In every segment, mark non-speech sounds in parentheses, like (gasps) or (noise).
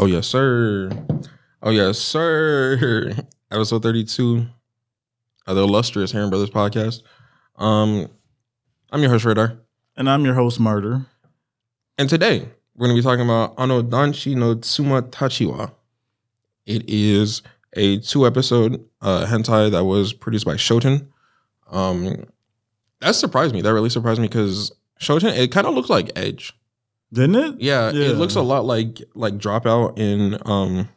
Oh yes, sir. Oh yes, sir. (laughs) Episode thirty-two of the illustrious Harem Brothers podcast. Um, I'm your host Radar, And I'm your host, Murder. and today we're going to be talking about Ano Danshi no Tsuma Tachiwa. It is a two-episode uh, hentai that was produced by Shoten. Um, that surprised me. That really surprised me because Shoten it kind of looks like Edge. Didn't it? Yeah, Yeah. it looks a lot like like Dropout in um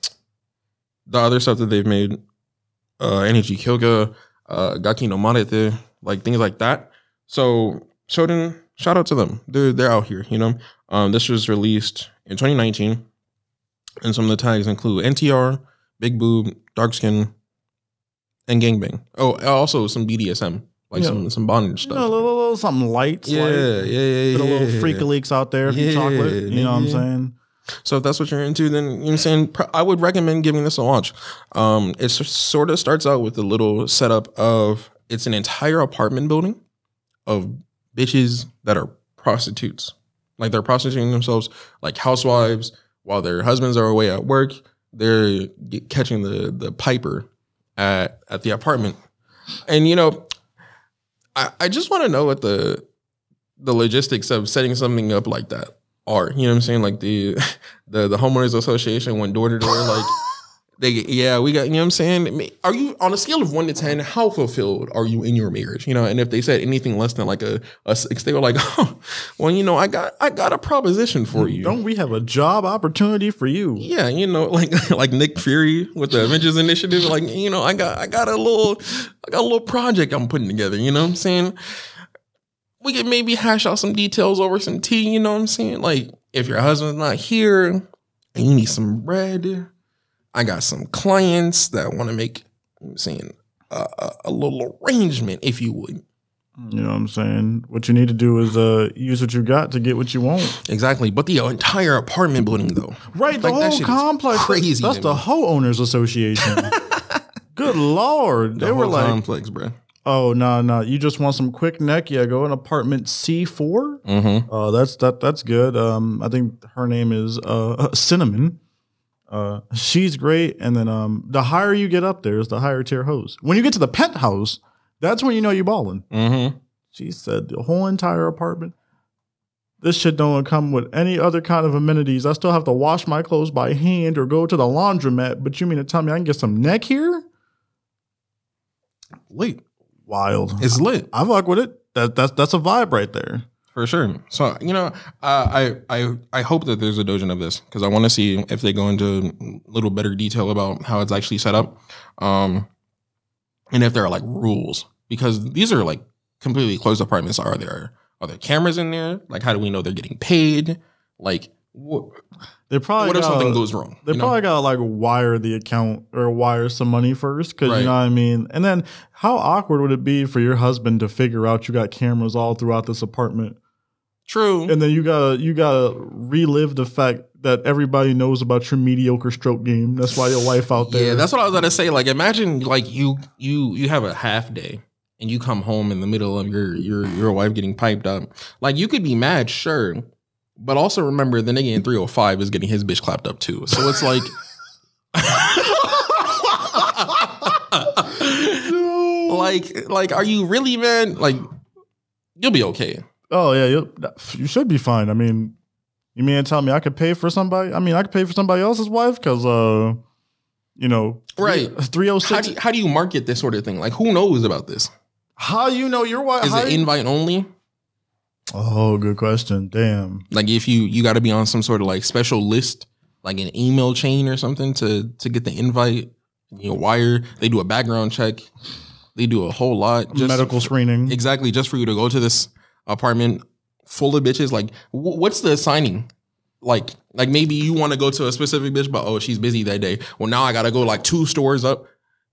the other stuff that they've made, uh Energy Kyoga, uh Gaki no Marete, like things like that. So Shoten, shout out to them. They're they're out here, you know. Um this was released in 2019. And some of the tags include NTR, Big Boob, Dark Skin, and Gangbang. Oh, also some BDSM, like Yeah. some some bondage You stuff. Know, a little, little something light. yeah, yeah, yeah, yeah. A little yeah. freak leaks out there from Yeah, chocolate. You know what I'm saying? So if that's what you're into, then you know what I'm saying I would recommend giving this a watch. Um, it sort of starts out with a little setup of it's an entire apartment building of bitches that are prostitutes, like they're prostituting themselves like housewives while their husbands are away at work. They're catching the the piper at at the apartment, and you know, I I just want to know what the the logistics of setting something up like that are. You know what I'm saying? Like the (laughs) the the homeowners association went door to door like they yeah, we got you know what I'm saying? Are you on a scale of 1 to 10 how fulfilled are you in your marriage? You know, and if they said anything less than like a, a 6 they were like, (laughs) "Oh, well, you know, I got I got a proposition for you." Don't we have a job opportunity for you? yeah, you know, (laughs) like like Nick Fury with the Avengers Initiative, like you know, I got I got a little I got a little project I'm putting together. You know what I'm saying? We could maybe hash out some details over some tea. You know what I'm saying? Like if your husband's not here and you need some bread, I got some clients that want to make. you know what I'm saying a, a, a little arrangement, if you would. You know what I'm saying? What you need to do is uh, use what you got to get what you want. Exactly, but the entire apartment building, though. Right, the Like, that whole shit complex. crazy That's to the me. Hoe Owners Association. (laughs) Good lord. The they were whole like, complex, bro. oh, no, no. You just want some quick neck? Yeah, go in apartment C4. Mm-hmm. Uh, that's that. That's good. Um, I think her name is uh, (laughs) Cinnamon. Uh, she's great. And then um, the higher you get up there is the higher tier host. When you get to the penthouse, that's when you know you're balling. Mm-hmm. She said the whole entire apartment. This shit don't come with any other kind of amenities. I still have to wash my clothes by hand or go to the laundromat. But you mean to tell me I can get some neck here? Lit. Wild. It's lit. I fuck with it. That that's that's a vibe right there. For sure. So you know, uh, I I I hope that there's a dojin of this because I want to see if they go into a little better detail about how it's actually set up, um, and if there are like rules because these are like completely closed apartments. Are there are there cameras in there? Like, how do we know they're getting paid? Like, what, They probably what if gotta- something goes wrong? They you know? probably gotta like wire the account or wire some money first, because Right. you know what I mean. And then, how awkward would it be for your husband to figure out you got cameras all throughout this apartment, True. and then you gotta you gotta relive the fact that everybody knows about your mediocre stroke game. That's why your wife out there. Yeah, that's what I was gonna say. Like, imagine like you you you have a half day and you come home in the middle of your your your wife getting piped up. Like, you could be mad, sure, but also remember the nigga in three hundred five is getting his bitch clapped up too. So it's like. (laughs) (laughs) like like are you really man like you'll be okay Oh yeah, you, you should be fine. I mean, you mean to tell me I could pay for somebody? I mean, I could pay for somebody else's wife because uh, you know, Right. (laughs) Three oh six. how do, you, how do you market this sort of thing like who knows about this How you know your wife? is it you- invite only Oh, good question. Damn. Like if you you got to be on some sort of like special list, like an email chain or something to to get the invite. You know, wire. They do a background check. They do a whole lot. Just Medical screening. exactly just for you to go to this apartment full of bitches. Like, wh- what's the assigning? Like, like maybe you want to go to a specific bitch, but oh, she's busy that day. Well, now I gotta go like two stores up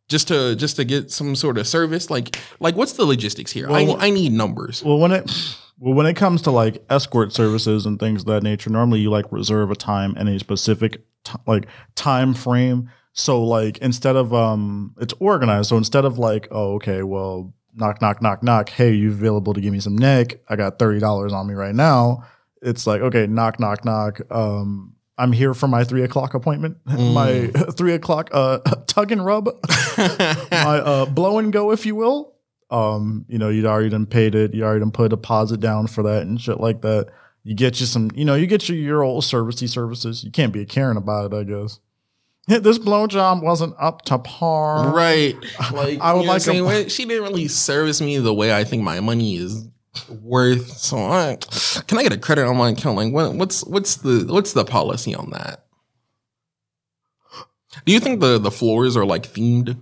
just to just to get some sort of service. Like, like what's the logistics here? Well, I I need numbers. Well, when it well when it comes to like escort services and things of that nature, normally you like reserve a time and a specific t- like time frame. So like instead of um, it's organized. So instead of like, oh okay, well knock knock knock knock, hey, you available to give me some neck? I got thirty dollars on me right now. It's like okay, knock knock knock. Um, I'm here for my three o'clock appointment, (laughs) my (laughs) three o'clock uh, (laughs) tug and rub, my uh, blow and go, if you will. Um, you know, you'd already done paid it, you already done put a deposit down for that and shit like that. You get you some, you know, you get your your old servicey services. You can't be a Karen about it, I guess. (laughs) This blowjob wasn't up to par. right. (laughs) Like I would like a-? She didn't really service me the way I think my money is worth. So I, can I get a credit on my account? Like what, what's what's the what's the policy on that? Do you think the the floors are like themed?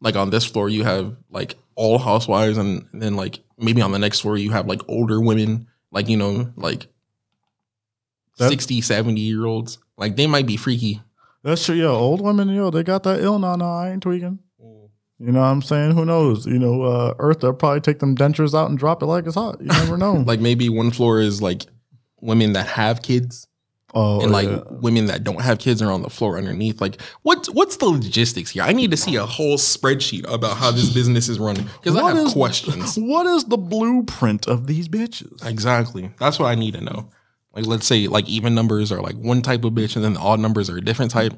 Like on this floor you have like all housewives and then like maybe on the next floor you have like older women, like you know, like That- 60, 70 year olds. Like they might be freaky. That's true. Yeah, old women, yo, they got that ill. No, I ain't tweaking. You know what I'm saying? Who knows? You know, uh, Earth, they'll probably take them dentures out and drop it like it's hot. You never know. (laughs) like maybe one floor is like women that have kids oh, and like yeah. women that don't have kids are on the floor underneath like what's what's the logistics here i need to see a whole spreadsheet about how this business is running because i have is- questions (laughs) What is the blueprint of these bitches? exactly that's what i need to know like let's say like even numbers are like one type of bitch and then the odd numbers are a different type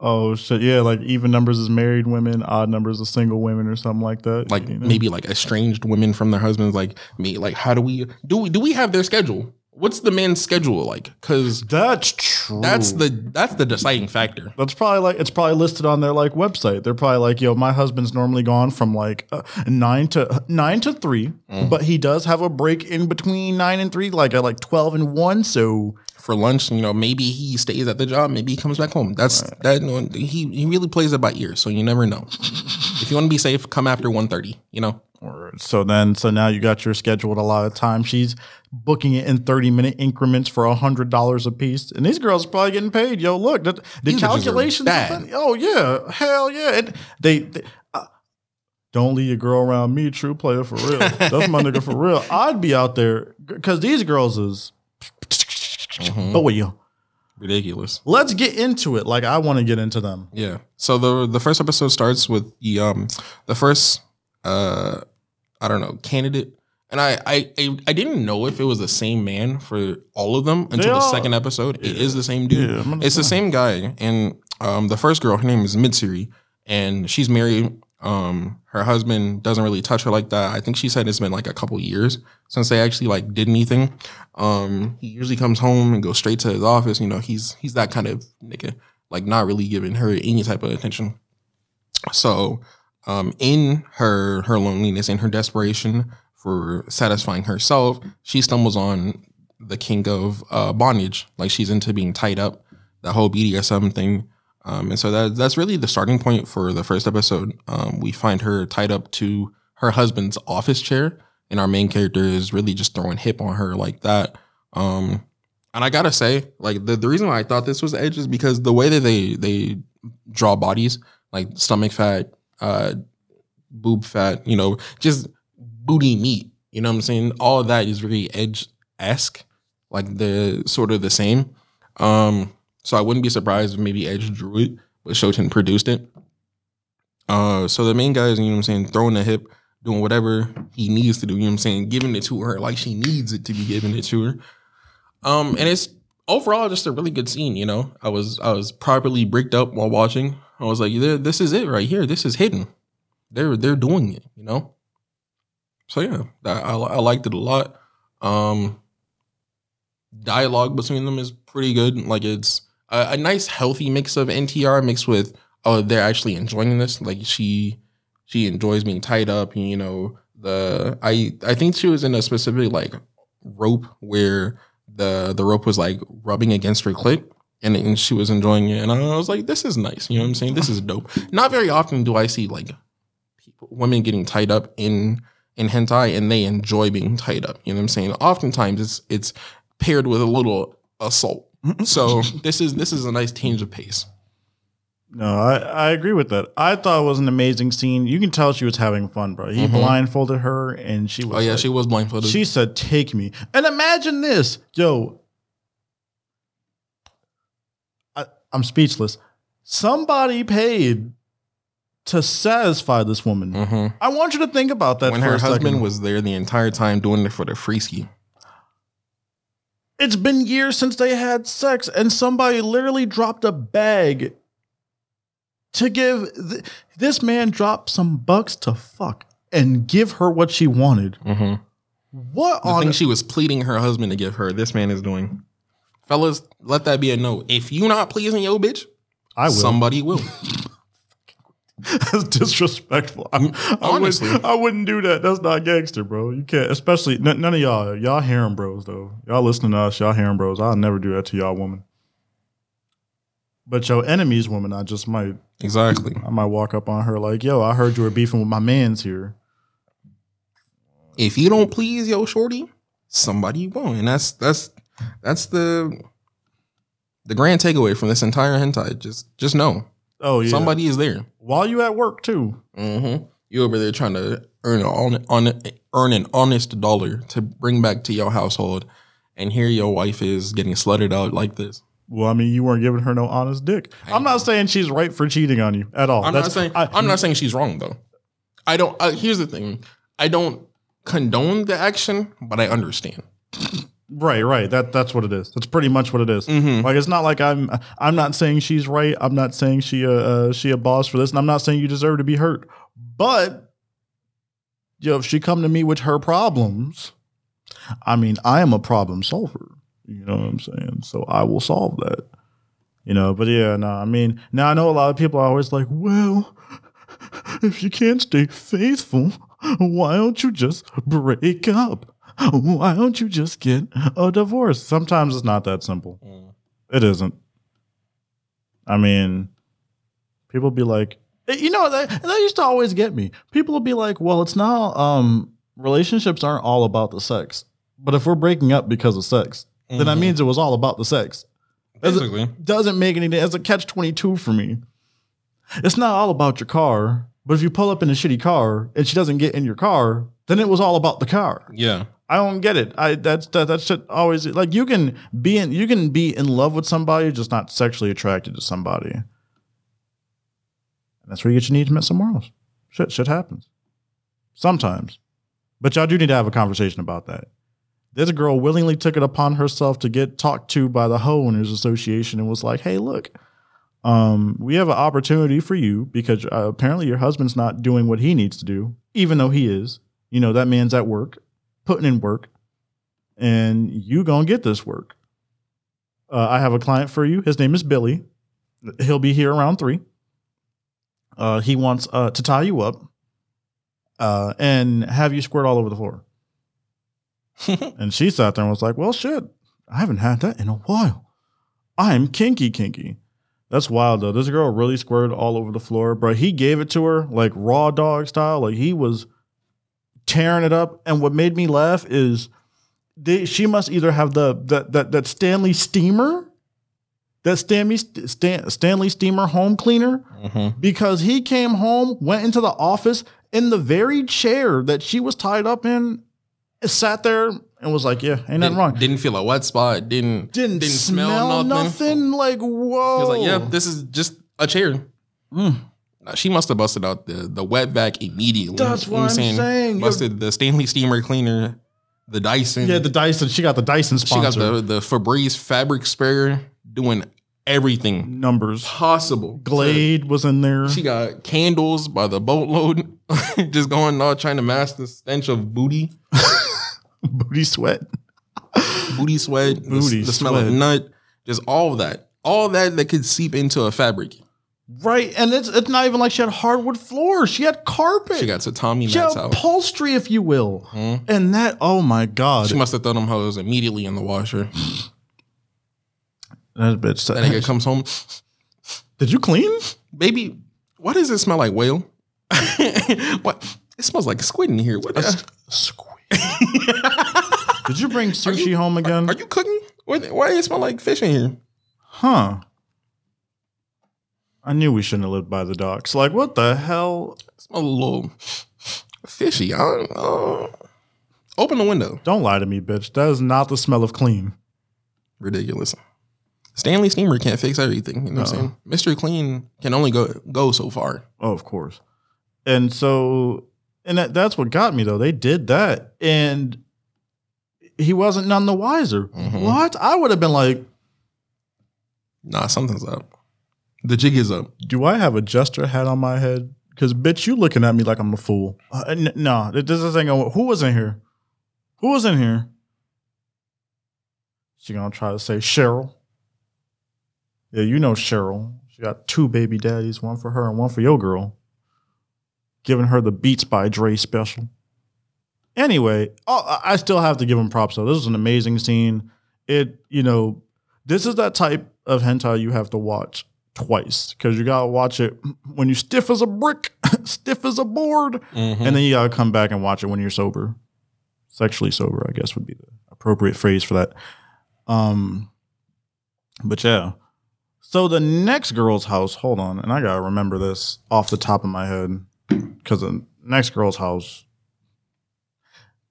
Oh shit, yeah, like even numbers is married women, odd numbers is single women or something like that. like you know? maybe like estranged women from their husbands like me like how do we do we do we have their schedule what's the man's schedule like because that's true. that's the that's the deciding factor That's probably like it's probably listed on their like website. They're probably like, yo, my husband's normally gone from like uh, nine to nine to 3 Mm. but he does have a break in between nine and three, like at like twelve and one. So for lunch. You know, maybe he stays at the job, maybe he comes back home. That's that. you know, He he really plays it by ear, so you never know. if you want to be safe, come after 1.30, You know, so then so now you got your scheduled a lot of time. She's booking it in thirty minute increments for a hundred dollars a piece, and these girls are probably getting paid. Yo, look, the, the calculations. bad. Oh yeah, hell yeah. It, they. they uh, don't leave your girl around me, true player for real. (laughs) That's my nigga for real. I'd be out there because these girls is. Mhm. Oh yo, ridiculous. let's get into it. Like I want to get into them. Yeah. So the the first episode starts with the um the first uh I don't know candidate. And I, I I I didn't know if it was the same man for all of them until They the all- second episode. It is the same dude. Yeah, I'm gonna it's the same guy. And um the first girl, her name is Mitsuri, and she's married. Um her husband doesn't really touch her like that. I think she said it's been like a couple years since they actually like did anything. Um he usually comes home and goes straight to his office. You know, he's he's that kind of nigga. Like not really giving her any type of attention. So um in her her loneliness and her desperation for satisfying herself, she stumbles on the kink of uh, bondage. Like she's into being tied up, that whole BDSM thing. Um, and so that that's really the starting point for the first episode. Um, we find her tied up to her husband's office chair, and our main character is really just throwing hip on her like that. Um, and I gotta say, like the, the reason why I thought this was edge is because the way that they they draw bodies, like stomach fat, uh, boob fat, you know, just booty meat. You know what I'm saying? All that is really edge esque, like the sort of the same. Um, so I wouldn't be surprised if maybe Edge drew it, but Shoten produced it. Uh, so the main guy is, you know what I'm saying, throwing the hip, doing whatever he needs to do, you know what I'm saying, giving it to her like she needs it to be given it to her. Um, and it's overall just a really good scene, you know. I was I was properly bricked up while watching. I was like, this is it right here. This is hidden. They're they're doing it, you know. So yeah, I I liked it a lot. Um, dialogue between them is pretty good. Like it's a, a nice healthy mix of NTR mixed with oh they're actually enjoying this. Like she she enjoys being tied up. You know the I I think she was in a specific like rope where the the rope was like rubbing against her clit. And, and she was enjoying it, and I was like, "This is nice." You know what I'm saying? This is dope. Not very often do I see like people, women getting tied up in in hentai, and they enjoy being tied up. You know what I'm saying? Oftentimes, it's it's paired with a little assault. (laughs) So this is this is a nice change of pace. No, I, I agree with that. I thought it was an amazing scene. You can tell she was having fun, bro. He Mhm. blindfolded her, and she was. Oh yeah, like- she was blindfolded. She said, "Take me." And imagine this, yo. I, I'm speechless. Somebody paid to satisfy this woman. Mhm. I want you to think about that when her a husband second. was there the entire time doing it for the free ski. It's been years since they had sex, and somebody literally dropped a bag to give. Th- this man dropped some bucks to fuck and give her what she wanted. Mm-hmm. What The on? thing she was pleading her husband to give her, this man is doing. Fellas, let that be a note. If you not pleasing your bitch, I will. somebody will. (laughs) That's disrespectful. I'm, I, Honestly. wouldn't, I wouldn't do that. That's not gangster, bro. You can't. Especially n- none of y'all. Y'all harem bros though. Y'all listening to us. Y'all harem bros. I'll never do that to y'all woman. But your enemy's woman, I just might. exactly. I might walk up on her like, "Yo, I heard you were beefing with my man's here." If you don't please your shorty, somebody won't. And that's that's that's the the grand takeaway from this entire hentai. Just just know Oh yeah. somebody is there. while you at work too. Mm-hmm. You over there trying to earn an on, on, earn an honest dollar to bring back to your household, and here your wife is getting slutted out like this. Well, I mean, you weren't giving her no honest dick. I'm not saying she's right for cheating on you at all. I'm That's- not saying I, am not saying she's wrong though. I don't. Uh, here's the thing. I don't condone the action, but I understand. Right, right. That that's what it is. That's pretty much what it is. Mm-hmm. Like it's not like I'm I'm not saying she's right. I'm not saying she a uh, she a boss for this, and I'm not saying you deserve to be hurt. But you know, if she come to me with her problems, I mean, I am a problem solver. You know what I'm saying? So I will solve that. You know, but yeah, no, I mean, now I know a lot of people are always like, well, if you can't stay faithful, why don't you just break up? (gasps) Why don't you just get a divorce? Sometimes it's not that simple. It isn't. I mean, people be like, eh, you know, that, that used to always get me. People will be like, well, it's not, um, relationships aren't all about the sex. But if we're breaking up because of sex, then that Mhm. means it was all about the sex. Basically, doesn't make any It's a catch 22 for me. It's not all about your car, but if you pull up in a shitty car and she doesn't get in your car, then it was all about the car. yeah. I don't get it. I that's that that shit always like you can be in you can be in love with somebody, just not sexually attracted to somebody. And that's where you get your needs met somewhere else. Shit, shit happens. Sometimes. But y'all do need to have a conversation about that. This girl willingly took it upon herself to get talked to by the Ho Owners Association and was like, hey, look, um, we have an opportunity for you because uh, apparently your husband's not doing what he needs to do, even though he is. You know, that man's at work, putting in work, and you gonna get this work. Uh, I have a client for you. His name is Billy. He'll be here around three. Uh, he wants uh, to tie you up uh, and have you squirt all over the floor. (laughs) And she sat there and was like, Well, shit, I haven't had that in a while. I'm kinky, kinky. That's wild though. This girl really squirted all over the floor, bro. He gave it to her like raw dog style. Like he was tearing it up. And what made me laugh is they, she must either have the that that, that Stanley Steemer, that Stanley Stan, Stanley Steemer home cleaner, Mhm. because he came home, went into the office in the very chair that she was tied up in, sat there and was like, "Yeah, ain't nothing Didn't, wrong." didn't feel a wet spot. Didn't Didn't, didn't smell, nothing. Like He whoa. was like, "Yeah, this is just a chair." Mm. Nah, she must have busted out the the wet vac immediately. That's what I'm saying. Busted the Stanley Steemer cleaner, the Dyson. Yeah, the Dyson. She got the Dyson she got the the Febreze fabric sprayer doing everything numbers. possible. Glade was in there. She got candles by the boatload, (laughs) just going all trying to mask the stench of booty, (laughs) Booty sweat. booty sweat, the- Booty the, smell of nut, just all of that, all that that could seep into a fabric. Right, and it's it's not even like she had hardwood floors. She had carpet. She got tatami She had out. upholstery, if you will. Mhm. And that, oh my god, She must have thrown them hoes immediately in the washer. (sighs) that bitch. That nigga comes home, Did you clean? baby. Why does it smell like whale? (laughs) what? It smells like squid in here. What? the- Squid. Did you bring (laughs) sushi home again? Are you cooking? Why, why does it smell like fish in here? huh? I knew we shouldn't have lived by the docks. Like, what the hell? It smells a little fishy. I don't know. Open the window. Don't lie to me, bitch. That is not the smell of clean. Ridiculous. Stanley Steemer can't fix everything. You know what I'm saying? Mr. Clean can only go go so far. Oh, of course. And so, and that, that's what got me though. They did that, and he wasn't none the wiser. Mhm. What? I would have been like, Nah, something's up. The jig is up. do I have a jester hat on my head? Because bitch, you looking at me like I'm a fool. Uh, n- no, this is the thing. Who was in here? Who was in here? She gonna try to say Cheryl. Yeah, you know Cheryl. She got two baby daddies, one for her and one for your girl. Giving her the Beats by Dre special. Anyway, oh, I I still have to give him props though. This is an amazing scene. It, you know, this is that type of hentai you have to watch twice because you gotta watch it when you're stiff as a brick, (laughs) stiff as a board, Mhm. and then you gotta come back and watch it when you're sober, sexually sober. I guess would be the appropriate phrase for that. Um, but yeah. So the next girl's house. Hold on, and I gotta remember this off the top of my head because the next girl's house.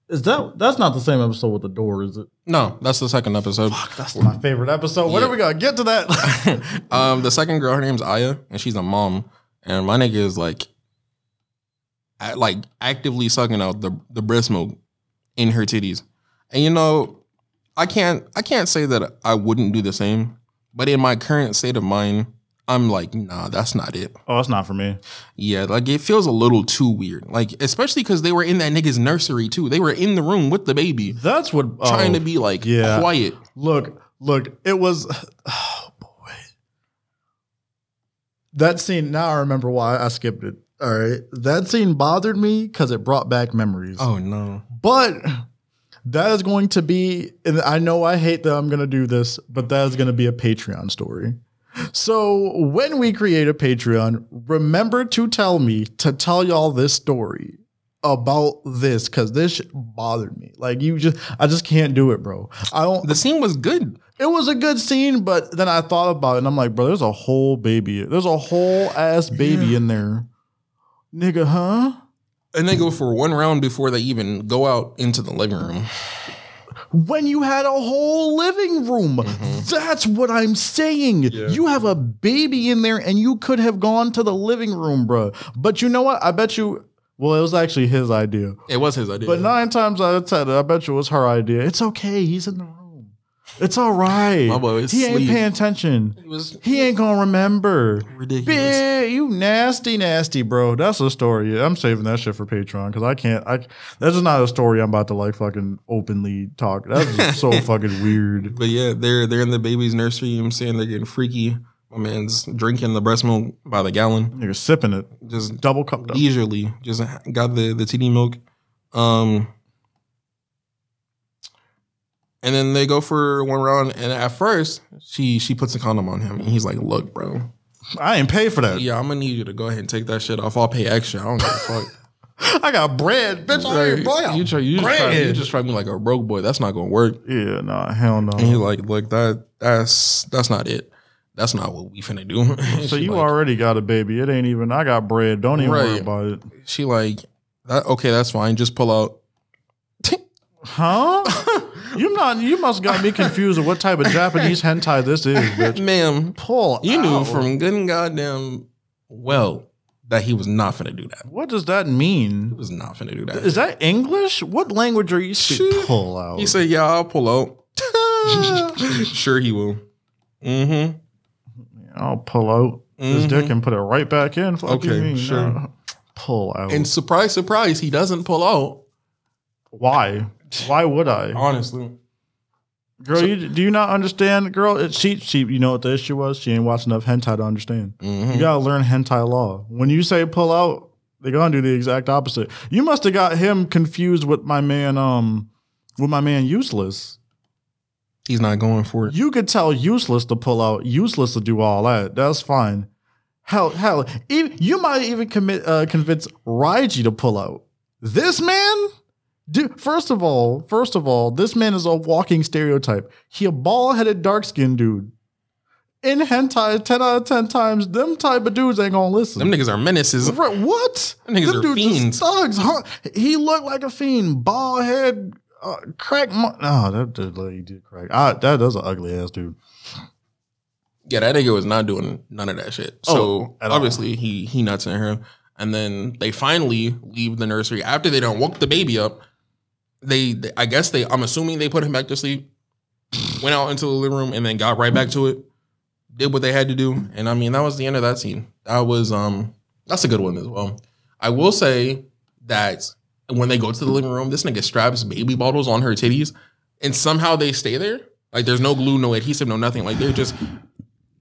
Is that that's not the same episode with the door, is it? no, that's the second episode. That's my favorite episode. When Yeah. are we gonna get to that? (laughs) um, the second girl, her name's Aya, and she's a mom. And my nigga is like, a- like actively sucking out the the breast milk in her titties. And you know, I can't I can't say that I wouldn't do the same, but in my current state of mind, I'm like, nah, that's not it. oh, that's not for me. Yeah, like it feels a little too weird. Like especially because they were in that nigga's nursery too. They were in the room with the baby, That's what trying oh, to be like yeah. quiet. Look, look, it was (sighs) oh boy. That scene, now I remember why I skipped it. All right. That scene bothered me because it brought back memories. Oh no. But that is going to be, and I know I hate that I'm going to do this, but that is going to be a Patreon story. So when we create a Patreon, remember to tell me to tell y'all this story about this because this shit bothered me. Like you just, I just can't do it, bro. I don't. The scene was good. It was a good scene, but then I thought about it and I'm like, bro, there's a whole baby. There's a whole ass baby in there. Nigga, huh? And they go for one round before they even go out into the living room. When you had a whole living room. Mm-hmm. That's what I'm saying. Yeah. You have a baby in there and you could have gone to the living room, bro. But you know what? I bet you, well, it was actually his idea. It was his idea. But nine times out of ten, I bet you it was her idea. It's okay. He's in the room. It's all right. My boy he ain't paying attention. it was He ain't gonna remember. ridiculous. Bitch, you nasty, nasty, bro. That's a story. I'm saving that shit for Patreon because I can't. I that's just not a story I'm about to like fucking openly talk. That's just so (laughs) fucking weird. But yeah, they're they're in the baby's nursery. You know what I'm saying they're getting freaky. My man's drinking the breast milk by the gallon, You're sipping it, just double cupped up. leisurely. Just got the the titty milk. Um, and then they go for one round. And at first, she she puts a condom on him, and he's like, "Look, bro, I ain't pay for that. yeah, I'm gonna need you to go ahead and take that shit off. I'll pay extra. I don't give a fuck." (laughs) I got bread, bitch. I ain't boy. you try, you just try, you bread. just try me like a broke boy. That's not gonna work. Yeah, nah, hell no. And he's like, "Look, that that's that's not it. That's not what we finna do." (laughs) So you like, already got a baby. It ain't even. I got bread. Don't even worry about it. she like, that, okay, that's fine. Just pull out. (laughs) Huh? You not. You must got me confused with what type of Japanese hentai this is, bitch. Ma'am, Pull. you knew from good and goddamn well that he was not finna do that. What does that mean? He was not finna do that. Is that English? What language are you speaking? Pull out. he said, "Yeah, I'll pull out." (laughs) sure, he will. Mm-hmm. I'll pull out his Mhm. dick and put it right back in. Fuck you Okay, mean? sure. No. Pull out. And surprise, surprise, he doesn't pull out. Why? Why would I? Honestly, Girl, you, do you not understand? Girl, it, she, she, you know what the issue was? She ain't watched enough hentai to understand. Mhm. You gotta learn hentai law. When you say pull out, they're gonna do the exact opposite. You must have got him confused with my man, um, with my man useless. he's not going for it. You could tell useless to pull out, useless to do all that. That's fine. Hell, hell, even, you might even commit, uh, convince Raiji to pull out. This man, dude. First of all, first of all, this man is a walking stereotype. He a bald headed, dark skinned dude. In hentai, ten out of ten times, them type of dudes ain't gonna listen. Them niggas are menaces. Right, what? Them niggas are dudes fiends. thugs. Huh? He looked like a fiend. Bald head, uh, crack. Mo- no, that dude, like, he did crack. I, that that's an ugly ass dude. Yeah, that nigga was not doing none of that shit. Oh, So all. obviously he he nuts in her. And then they finally leave the nursery after they don't woke the baby up. They, they I guess they I'm assuming they put him back to sleep, went out into the living room and then got right back to it, did what they had to do, and I mean that was the end of that scene. That was um that's a good one as well. I will say that when they go to the living room, this nigga straps baby bottles on her titties, and somehow they stay there. Like there's no glue, no adhesive, no nothing. Like they're just,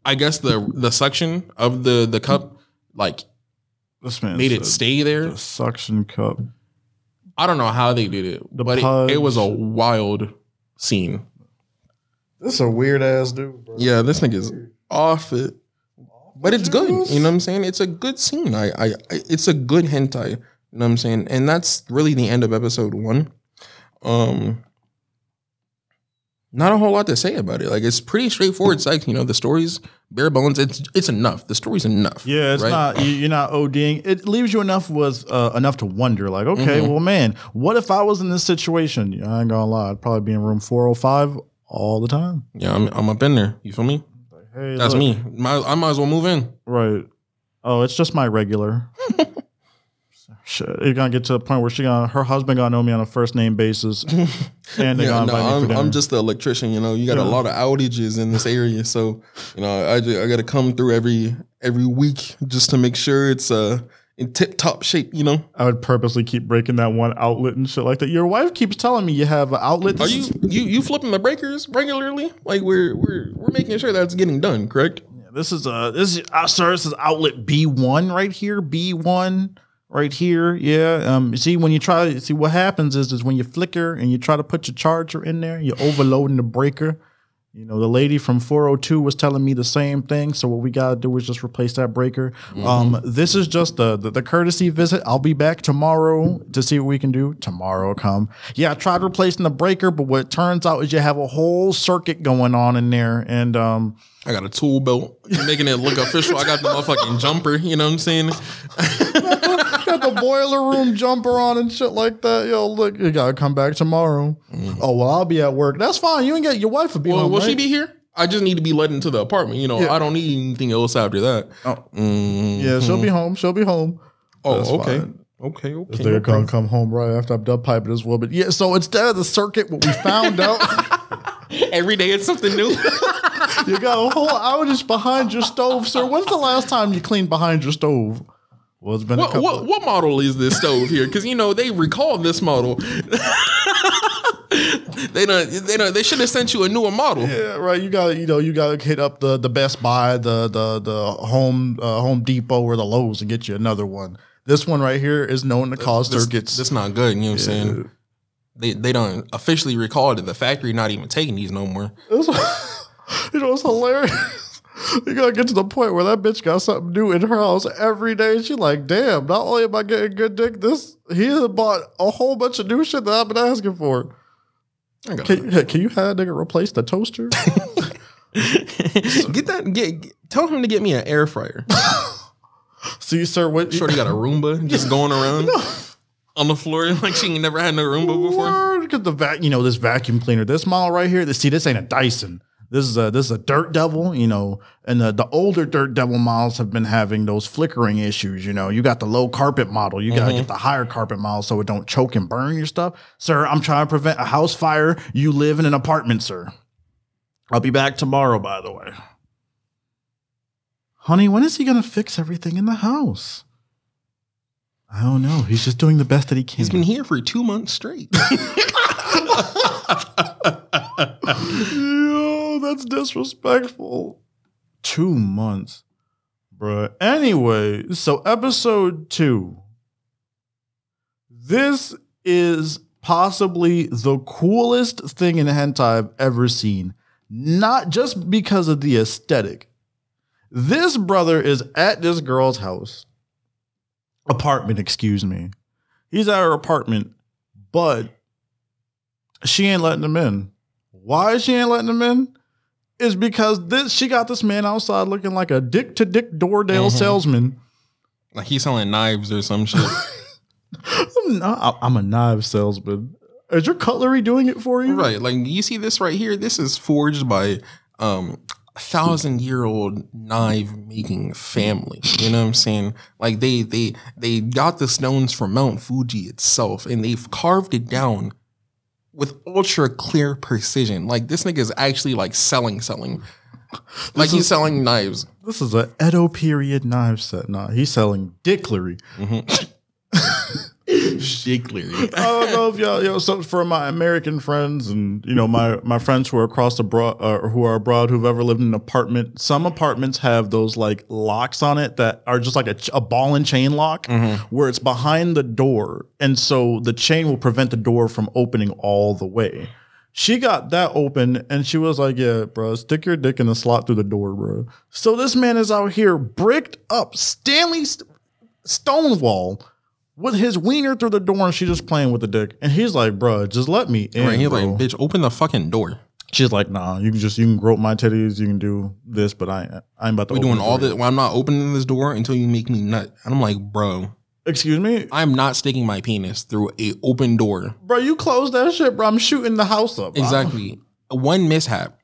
I guess the the suction of the the cup like This man made it stay there. the suction cup. I don't know how they did it, The but it, it was a wild scene. This is a weird ass dude, bro. Yeah, this nigga's off it, but it's good. You know what I'm saying? It's a good scene. I, I, I it's a good hentai. You know what I'm saying? And that's really the end of episode one. Um, not a whole lot to say about it. Like it's pretty straightforward. It's like you know the story's bare bones. It's it's enough. The story's enough. Yeah, it's right? not you- you're not ODing. It leaves you enough with uh, enough to wonder. Like, okay, Mhm. well, man, what if I was in this situation? I ain't gonna lie, I'd probably be in room 405 all the time. Yeah, I'm I'm up in there. You feel me? Like, hey, That's look, me. My, I might as well move in. Right. Oh, it's just my regular. (laughs) Shit, it's gonna get to the point where she gonna her husband gonna know me on a first name basis, (laughs) and they Yeah, gonna no, invite me for I'm, dinner. I'm just the electrician. You know, you got a lot of outages in this area, so you know, I ju- I got to come through every every week just to make sure it's uh in tip top shape. You know, I would purposely keep breaking that one outlet and shit like that. Your wife keeps telling me you have an outlet. are you you you flipping the breakers regularly? Like we're we're we're making sure that's getting done, correct? This is a this is uh, sir. This is outlet B one right here. B one right here. Yeah. Um. You see when you try. See what happens is is when you flicker and you try to put your charger in there, you're overloading the breaker. You know, the lady from 402 was telling me the same thing. So what we gotta do is just replace that breaker. Um, this is just the, the the courtesy visit. I'll be back tomorrow to see what we can do. Tomorrow come. Yeah, I tried replacing the breaker, but what turns out is you have a whole circuit going on in there, and um, I got a tool belt, making it look official. I got the motherfucking jumper. You know what I'm saying? (laughs) got the boiler room jumper on and shit like that. Yo, look, you gotta come back tomorrow. Oh well, I'll be at work. That's fine. You ain't get your wife will be Well, home. will she be here? I just need to be let into the apartment. You know, Yeah. I don't need anything else after that. Oh. Mm. Yeah, she'll be home. She'll be home. That's Oh, okay. fine. Okay, okay. They're no gonna come home right after I'm done piping this woman. Yeah, so instead of the circuit, what we found out, (laughs) Every day it's something new. (laughs) you got a whole outage behind your stove, sir. When's the last time you cleaned behind your stove? Well, it's been a what, couple. what what model is this stove here? Because you know they recall this model. (laughs) they don't. They don't. They should have sent you a newer model. Yeah, right. You got to you know you got to hit up the the Best Buy, the the the Home uh, Home Depot or the Lowe's and get you another one. This one right here is known to cause This, circuits. That's not good. You know what I'm saying? They they don't officially recall it. The factory not even taking these no more. (laughs) You know, it's hilarious. (laughs) You gotta get to the point where that bitch got something new in her house every day. She like, damn, not only am I getting good dick, this he has bought a whole bunch of new shit that I've been asking for. Can, hey, can you have nigga replace the toaster? (laughs) get that. Get, tell him to get me an air fryer. (laughs) See, you sir, what Shorty got a Roomba just going around on the floor like she ain't never had no Roomba before. Because the vac, you know, this vacuum cleaner, this model right here. This, see, this ain't a Dyson. This is a this is a Dirt Devil, you know, and the, the older Dirt Devil models have been having those flickering issues. You know, you got the low carpet model, you gotta get mm-hmm. the higher carpet model so it don't choke and burn your stuff. Sir, I'm trying to prevent a house fire. You live in an apartment, sir. I'll be back tomorrow, by the way. Honey, when is he gonna fix everything in the house? I don't know. He's just doing the best that he can. He's been here for two months straight. (laughs) (laughs) (laughs) Yo, that's disrespectful. Two months, bruh. Anyway, so episode two. This is possibly the coolest thing in hentai I've ever seen. Not just because of the aesthetic. This brother is at this girl's house, apartment, excuse me. He's at her apartment, but she ain't letting him in. Why she ain't letting him in? Is because this she got this man outside looking like a dick to dick Doordale Mhm. salesman. like he's selling knives or some shit. (laughs) I'm, not, I'm a knife salesman. Is your cutlery doing it for you? Right. Like you see this right here. This is forged by um a thousand year old knife making family. You know what I'm saying? Like they they they got the stones from Mount Fuji itself and they've carved it down with ultra clear precision. Like this nigga is actually like selling, selling. Like he's selling knives. This is a Edo period knife set. Nah, he's selling dicklery. Mm-hmm. (laughs) Shakely. I don't know if y'all, you know, so for my American friends and you know my my friends who are across abroad uh, who are abroad who've ever lived in an apartment. Some apartments have those like locks on it that are just like a, a ball and chain lock, where it's behind the door, and so the chain will prevent the door from opening all the way. She got that open and she was like, Yeah, bro, stick your dick in the slot through the door, bro. So this man is out here bricked up Stanley St- Stonewall with his wiener through the door and she's just playing with the dick. And he's like, Bro, just let me in. Right, he's bro." like, bitch, open the fucking door. She's like, Nah, you can just, you can grope my titties, you can do this, but I, I ain't about to We open doing all this. Well, I'm not opening this door until you make me nut. And I'm like, bro, Excuse me? I'm not sticking my penis through a open door. Bro, you close that shit, bro. I'm shooting the house up. Exactly. One mishap.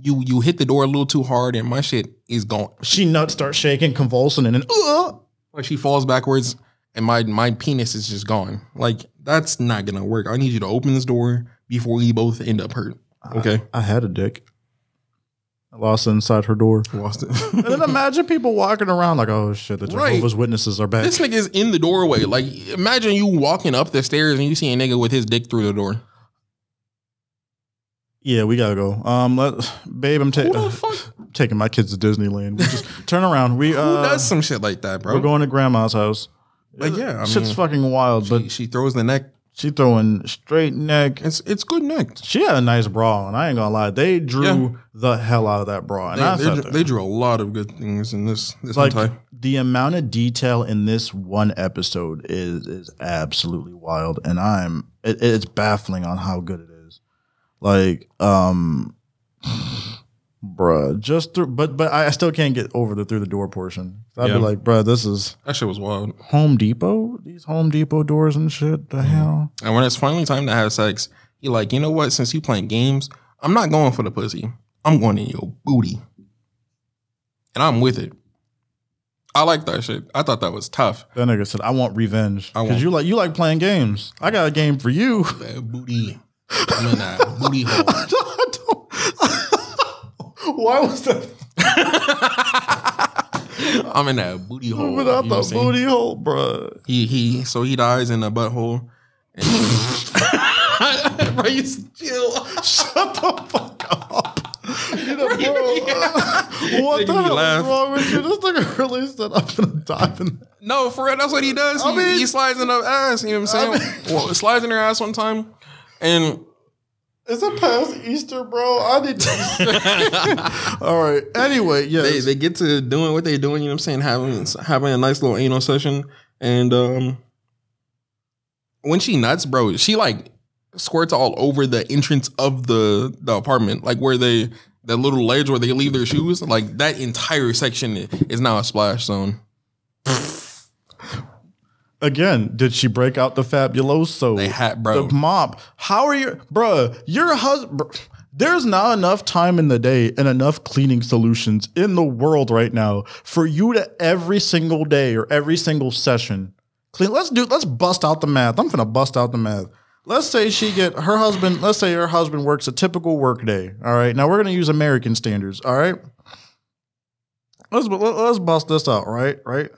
You you hit the door a little too hard and my shit is gone. She nuts start shaking, convulsing, and then, uh, Like she falls backwards and my my penis is just gone. Like that's not gonna work. I need you to open this door before we both end up hurt. Okay. I had a dick. I lost it inside her door. Lost it. And then imagine people walking around like, oh shit, the Right. Jehovah's Witnesses are back. this nigga is in the doorway. Like imagine you walking up the stairs and you see a nigga with his dick through the door. yeah, we gotta go. Um, let, babe, I'm ta- Who the fuck? taking my kids to Disneyland. We just turn around. We Who uh, does some shit like that, bro? we're going to grandma's house. Like, yeah, I shit's mean, fucking wild. she, But she throws the neck. she throwing straight neck. It's it's good neck. She had a nice bra, and I ain't gonna lie, they drew Yeah. the hell out of that bra. And They, they, they drew a lot of good things in this this like hentai. the amount of detail in this one episode is is absolutely wild, and I'm it, it's baffling on how good it is. Like, um, bruh, just through, but but I still can't get over the through the door portion. I'd Yeah. be like, bruh, this is That shit was wild. Home Depot. These Home Depot doors and shit. The mm-hmm. hell. And when it's finally time to have sex, he like, you know what? Since you playing games, I'm not going for the pussy. I'm going in your booty, and I'm with it. I like that shit. I thought that was tough. That nigga said, "I want revenge I because you like you like playing games. I got a game for you." That booty. I'm in that booty hole. (laughs) I Why was that? (laughs) I'm in that booty (laughs) hole. Moving out the booty hole, bruh. He he. So he dies in a butthole. And (laughs) bro, you chill. Shut the fuck up. You know, bro, what the hell laugh. is wrong with you? This nigga really said I'm gonna dive in. No, for real, that's what he does. He, mean- he slides in her ass. You know what I'm saying? well, slides in her ass one time, and Is it past Easter, bro? I need to. (laughs) (laughs) All right. Anyway, yes. they they get to doing what they're doing. You know what I'm saying? Having having a nice little anal session, and um, when she nuts, bro, she like squirts all over the entrance of the the apartment, like where they that little ledge where they leave their shoes. Like that entire section is now a splash zone. (laughs) Again, did she break out the fabuloso? They had, bro. The mop. How are you, bruh? Your husband. There's not enough time in the day and enough cleaning solutions in the world right now for you to every single day or every single session clean. Let's do. Let's bust out the math. I'm gonna bust out the math. Let's say she get her husband. Let's say her husband works a typical work day. All right. Now we're gonna use American standards. All right. Let's let's bust this out. Right. Right.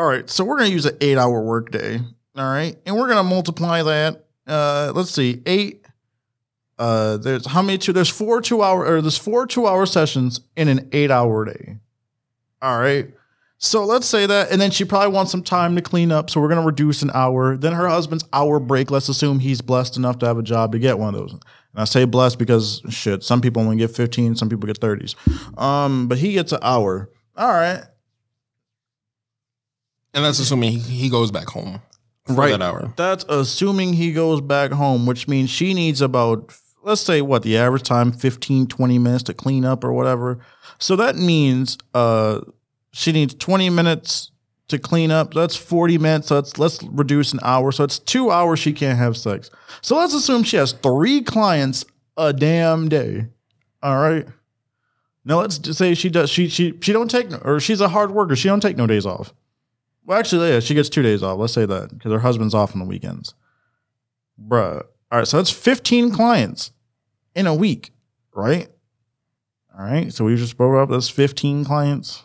All right. So we're gonna use an eight hour workday. All right. And we're gonna multiply that. Uh, let's see, eight. Uh, there's how many two? There's four two hour or there's four two hour sessions in an eight hour day. All right. So let's say that, and then she probably wants some time to clean up. So we're gonna reduce an hour. Then her husband's hour break. Let's assume he's blessed enough to have a job to get one of those. And I say blessed because shit, some people only get 15, some people get 30s. Um, but he gets an hour. All right. And that's assuming he, he goes back home for Right. that hour. That's assuming he goes back home, which means she needs about, let's say, what the average time 15, 20 minutes to clean up or whatever. So that means uh, she needs 20 minutes to clean up. That's 40 minutes. So let's, let's reduce an hour. So it's two hours she can't have sex. So let's assume she has three clients a damn day. All right. Now let's say she does she she she don't take or she's a hard worker. She don't take no days off. Well, actually, yeah, she gets two days off. Let's say that because her husband's off on the weekends. Bruh, All right, so that's 15 clients in a week, right? All right, so we just broke up. That's 15 clients.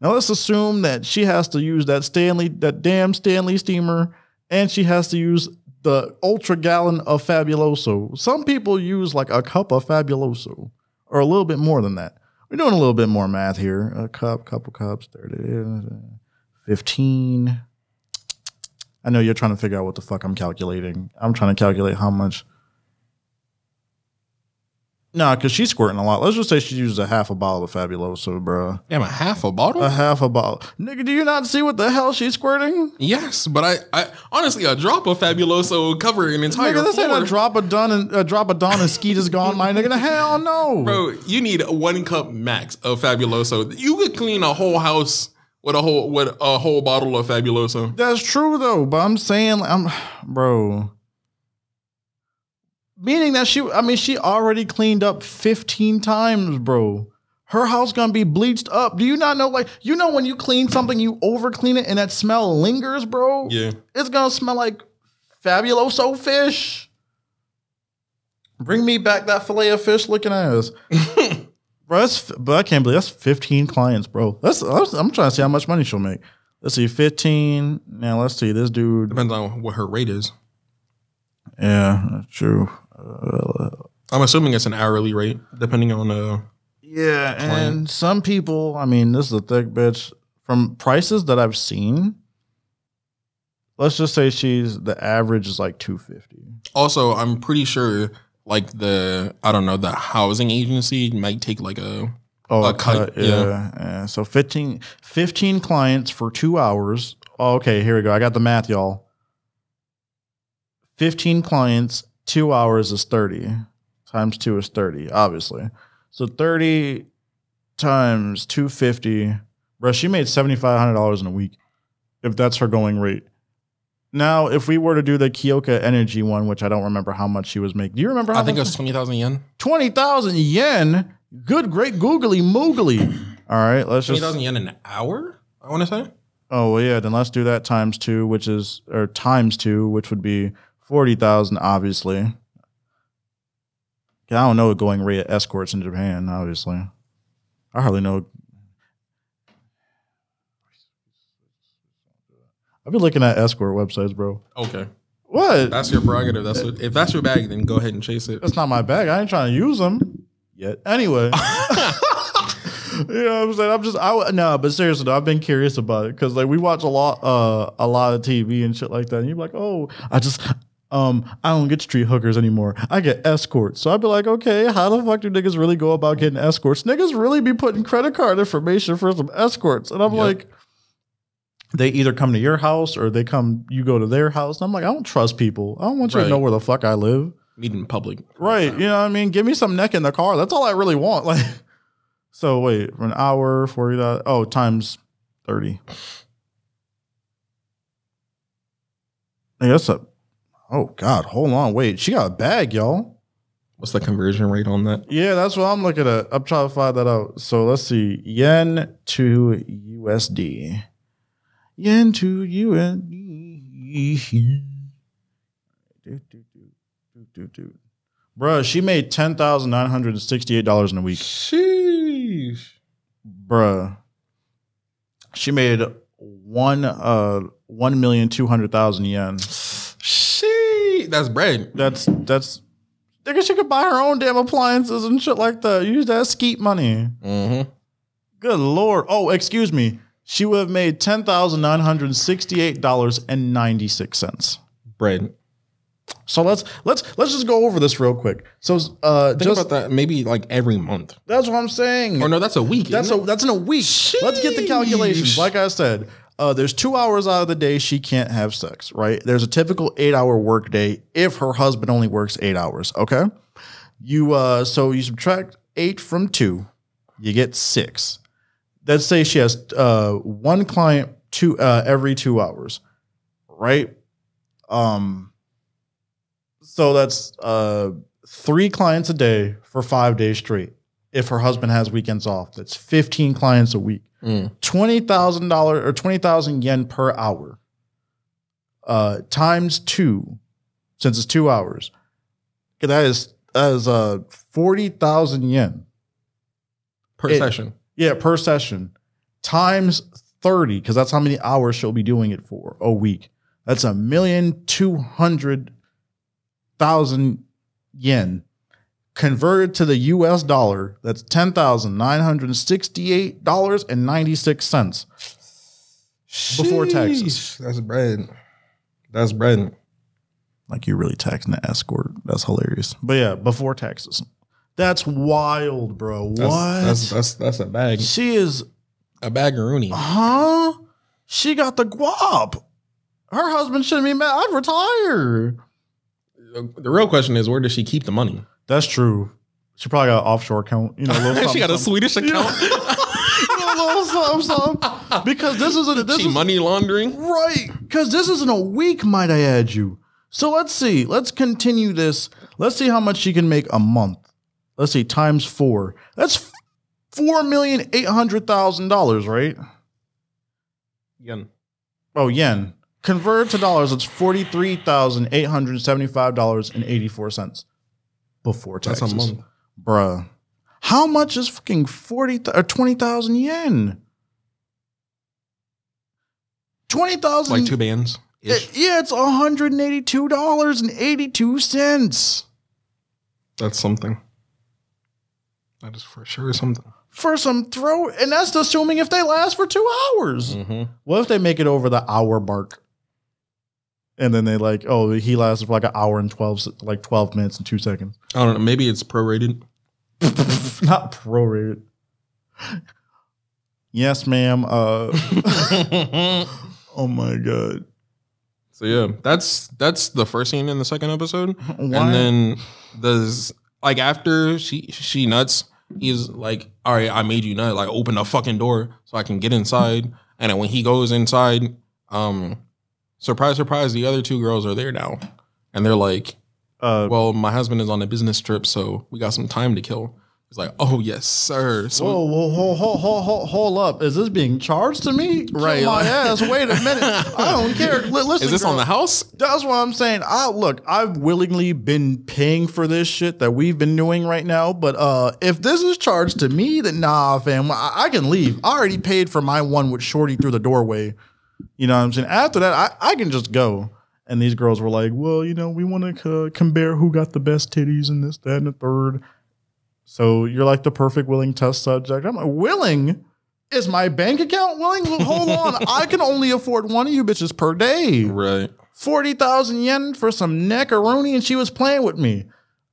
Now let's assume that she has to use that Stanley, that damn Stanley Steemer, and she has to use the ultra gallon of Fabuloso. Some people use like a cup of Fabuloso, or a little bit more than that. We're doing a little bit more math here. A cup, couple cups, 30, 15. I know you're trying to figure out what the fuck I'm calculating. I'm trying to calculate how much. Nah, because she's squirting a lot. Let's just say she uses a half a bottle of Fabuloso, bro. Damn, a half a bottle? A half a bottle. Nigga, do you not see what the hell she's squirting? yes, but I, I honestly a drop of Fabuloso would cover an entire Nigga, this floor. ain't a drop of done and a drop of dawn and skeet is gone, my nigga. Hell no. Bro, you need one cup max of Fabuloso. You could clean a whole house with a whole with a whole bottle of Fabuloso. That's true though, but I'm saying I'm bro. Meaning that she I mean she already cleaned up 15 times, bro. Her house gonna be bleached up. Do you not know like you know when you clean something, you over clean it and that smell lingers, bro? Yeah. It's gonna smell like fabuloso fish. Bring me back that fillet of fish looking ass. (laughs) bro, that's, but I can't believe that's 15 clients, bro. That's, I'm trying to see how much money she'll make. Let's see, 15. Now let's see. This dude. Depends on what her rate is. Yeah, that's true. Uh, I'm assuming it's an hourly rate, depending on uh yeah, and some people, I mean, this is a thick bitch. From prices that I've seen, let's just say she's the average is like 250. also I'm pretty sure like the I don't know, the housing agency might take like a Oh, A a cut. cut, Yeah. yeah. yeah. So 15, 15 clients for two hours. Oh, okay, here we go. I got the math, y'all. 15 clients, two hours is 30. Times two is 30, obviously. So 30 times 250. Bro, she made $7,500 in a week if that's her going rate. Now, if we were to do the Kyoka Energy one, which I don't remember how much she was making. Do you remember how I think it was twenty thousand yen. 20,000 yen. Good, great, googly moogly. All right, let's Twenty just. twenty thousand yen an hour, I wanna say. Oh, well, yeah, then let's do that times two, which is, or times two, which would be 40,000, obviously. I don't know going rate escorts in Japan, obviously. I hardly know. I've been looking at escort websites, bro. Okay. What? That's your prerogative. That's what, if that's your bag, then go ahead and chase it. That's not my bag. I ain't trying to use them yet. Anyway. (laughs) (laughs) you know what I'm saying? I'm just I no, but seriously, though, I've been curious about it because like we watch a lot, uh, a lot of TV and shit like that. And you're like, oh, I just, um, I don't get street hookers anymore. I get escorts. So I'd be like, okay, how the fuck do niggas really go about getting escorts? Niggas really be putting credit card information for some escorts, and I'm Yep. like. They either come to your house or they come, you go to their house. And I'm like, I don't trust people. I don't want you to know where the fuck I live. Meet in public. Right. You know what I mean? Give me some neck in the car. That's all I really want. (laughs) Like, so wait, for an hour, 40, oh, times 30. Hey, that's a, oh God, hold on. Wait, she got a bag, y'all. What's the conversion rate on that? Yeah, that's what I'm looking at. I'm trying to find that out. So let's see. Yen to USD. Yen to USD. Do, do, do, do, do, do. Bruh, she made $10,968 in a week. Sheesh. Bruh. She made one uh one million two hundred thousand yen. She that's bread. That's that's nigga, she could buy her own damn appliances and shit like that. Use that skeet money. Mm-hmm. Good lord. Oh, excuse me. She would have made ten thousand nine hundred sixty-eight dollars and ninety-six cents. Bread. So let's let's let's just go over this real quick. So uh Think just about that. Maybe like every month. that's what I'm saying. Or no, that's a week. That's a it? that's in a week. Let's get the calculations. Like I said, uh, there's two hours out of the day she can't have sex. Right? There's a typical eight hour work day if her husband only works eight hours. Okay. You uh, so you subtract eight from two, you get six. Let's say she has uh one client two uh every two hours, right? Um. So that's uh three clients a day for five days straight if her husband has weekends off. That's 15 clients a week. Mm. $20,000 or 20,000 yen per hour. Uh, times two, since it's two hours. That is that is uh forty thousand yen. per It- session. Yeah, per session times thirty, because that's how many hours she'll be doing it for a week. That's a million two hundred thousand yen. Converted to the US dollar, that's ten thousand nine hundred sixty-eight dollars and ninety-six cents. Before taxes. That's bread. That's bread. Like you're really taxing the escort. That's hilarious. But yeah, before taxes. That's wild, bro. That's, what? That's that's that's a bag. she is A bag of Rooney. huh? She got the guap. Her husband shouldn't be mad. I'd retire. The real question is, where does she keep the money? That's true. She probably got an offshore account. You know, a (laughs) she got a Swedish account. (laughs) something. a little something, something. Because this isn't this she is money laundering. Right. Because this isn't a week, might I add you. So let's see. Let's continue this. Let's see how much she can make a month. Let's see, times four. That's four million eight hundred thousand dollars, right? Yen. Oh, yen. Converted to dollars, it's forty-three thousand eight hundred seventy-five dollars and eighty-four cents before That's taxes. a month. Bruh. How much is fucking forty th- or twenty thousand yen? Twenty thousand Like two bands. it- yeah, it's hundred and eighty-two dollars and eighty-two cents That's something. That is for sure something. for some throw, and that's assuming if they last for two hours. Mm-hmm. What if they make it over the hour mark, and then they like, oh, he lasted for like an hour and twelve, like twelve minutes and two seconds. I don't know. Maybe it's prorated. (laughs) Not prorated. Yes, ma'am. Uh, (laughs) oh my god. so yeah, that's that's the first scene in the second episode. Why? And then there's like after she she nuts, he's like, "All right, I made you nut. Like, open the fucking door so I can get inside." And then when he goes inside, um, surprise, surprise, the other two girls are there now, and they're like, uh, "Well, my husband is on a business trip, so we got some time to kill." He's like, "Oh yes, sir." So Whoa, whoa, hold, hold, hold, hold, hold up. Is this being charged to me? Right. my ass. Wait a minute. I don't (laughs) care. Li- listen, is this girl. on the house? That's what I'm saying. I look, I've willingly been paying for this shit that we've been doing right now. But uh if this is charged to me, then nah, fam. I, I can leave. I already paid for my one with Shorty through the doorway. You know what I'm saying? After that, I, I can just go. And these girls were like, well, you know, we want to uh, compare who got the best titties and this, that, and the third. So you're like the perfect willing test subject. I'm like, willing? Is my bank account willing? Well, hold (laughs) on. I can only afford one of you bitches per day. Right. 40,000 yen for some neckaroni and she was playing with me.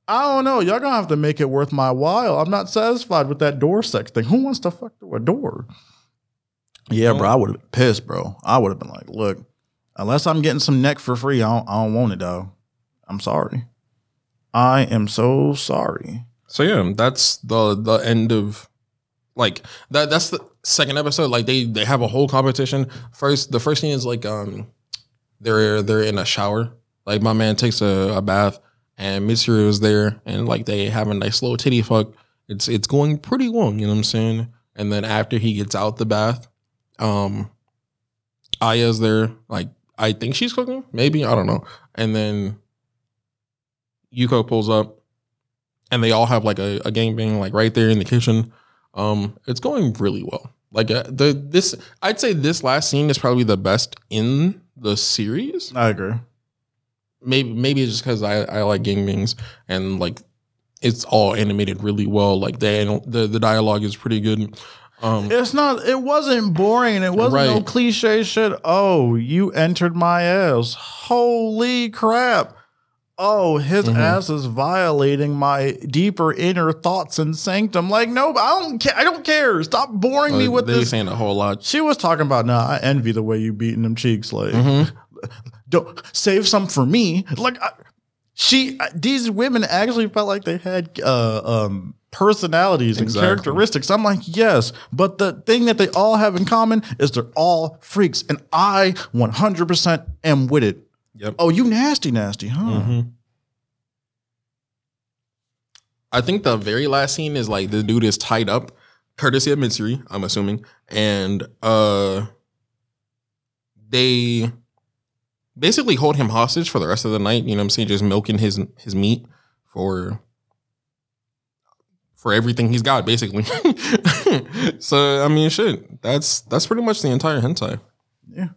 I don't know. Y'all gonna have to make it worth my while. I'm not satisfied with that door sex thing. Who wants to fuck through a door? Yeah, bro. I would have been pissed, bro. I would have been like, look, unless I'm getting some neck for free, I don't, I don't want it, dog. I'm sorry. I am so sorry. So yeah, that's the the end of like that. That's the second episode. Like they they have a whole competition. First, the first thing is like um they're they're in a shower. Like my man takes a, a bath and Mitsuru is there and like they have a nice little titty fuck. It's it's going pretty well. You know what I'm saying? And then after he gets out the bath, um, Aya's there. Like I think she's cooking. Maybe I don't know. And then Yuko pulls up and they all have like a, a game being like right there in the kitchen. Um, it's going really well. Like uh, the this, I'd say this last scene is probably the best in the series. I agree. Maybe maybe it's just because I, I like gangbings and like it's all animated really well. Like the the the dialogue is pretty good. Um, It's not. It wasn't boring. It wasn't no cliche shit. Oh, you entered my ass. Holy crap! Oh, his Mhm. ass is violating my deeper inner thoughts and sanctum. Like, no, I don't care. I don't care. Stop boring me with this. saying a whole lot. She was talking about, nah, I envy the way you beating them cheeks. Like, Mhm. don't save some for me. Like, I, she, these women actually felt like they had uh, um, personalities and characteristics. I'm like, yes, but the thing that they all have in common is they're all freaks, and I 100% am with it. Yep. Oh, you nasty, nasty, huh? Mhm. I think the very last scene is like the dude is tied up, courtesy of Mitsuri, I'm assuming, and uh, they basically hold him hostage for the rest of the night. You know, what I'm saying just milking his his meat for for everything he's got, basically. (laughs) so I mean, shit. That's that's pretty much the entire hentai. Yeah.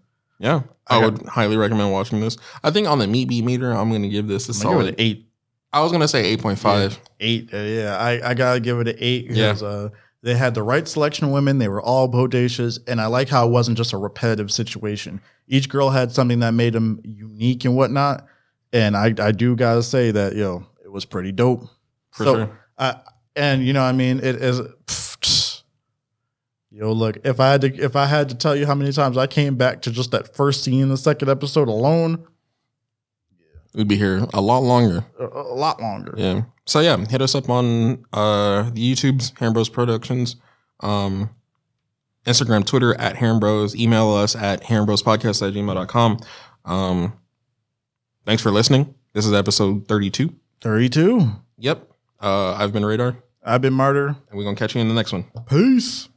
Yeah, I, I would highly recommend watching this. I think on the meat beat meter, I'm gonna give this a solid an eight. I was gonna say eight point five. Eight. Uh, yeah, I, I gotta give it an eight Yeah. uh, they had the right selection of women. They were all bodacious, and I like how it wasn't just a repetitive situation. Each girl had something that made them unique and whatnot. And I, I do gotta say that yo, it was pretty dope. For So, sure. I, and you know, I mean, it is. Yo, look, if I had to, if I had to tell you how many times I came back to just that first scene in the second episode alone, We'd be here a lot longer. a, a lot longer. Yeah. So yeah, hit us up on uh the YouTube's Harem Bros Productions, um, Instagram, Twitter at Harem Bros. Email us at harembrospodcast at gmail.com. Um, thanks for listening. This is episode 32. Thirty-two. Yep. Uh, I've been Radar, I've been martyr. and we're gonna catch you in the next one. Peace.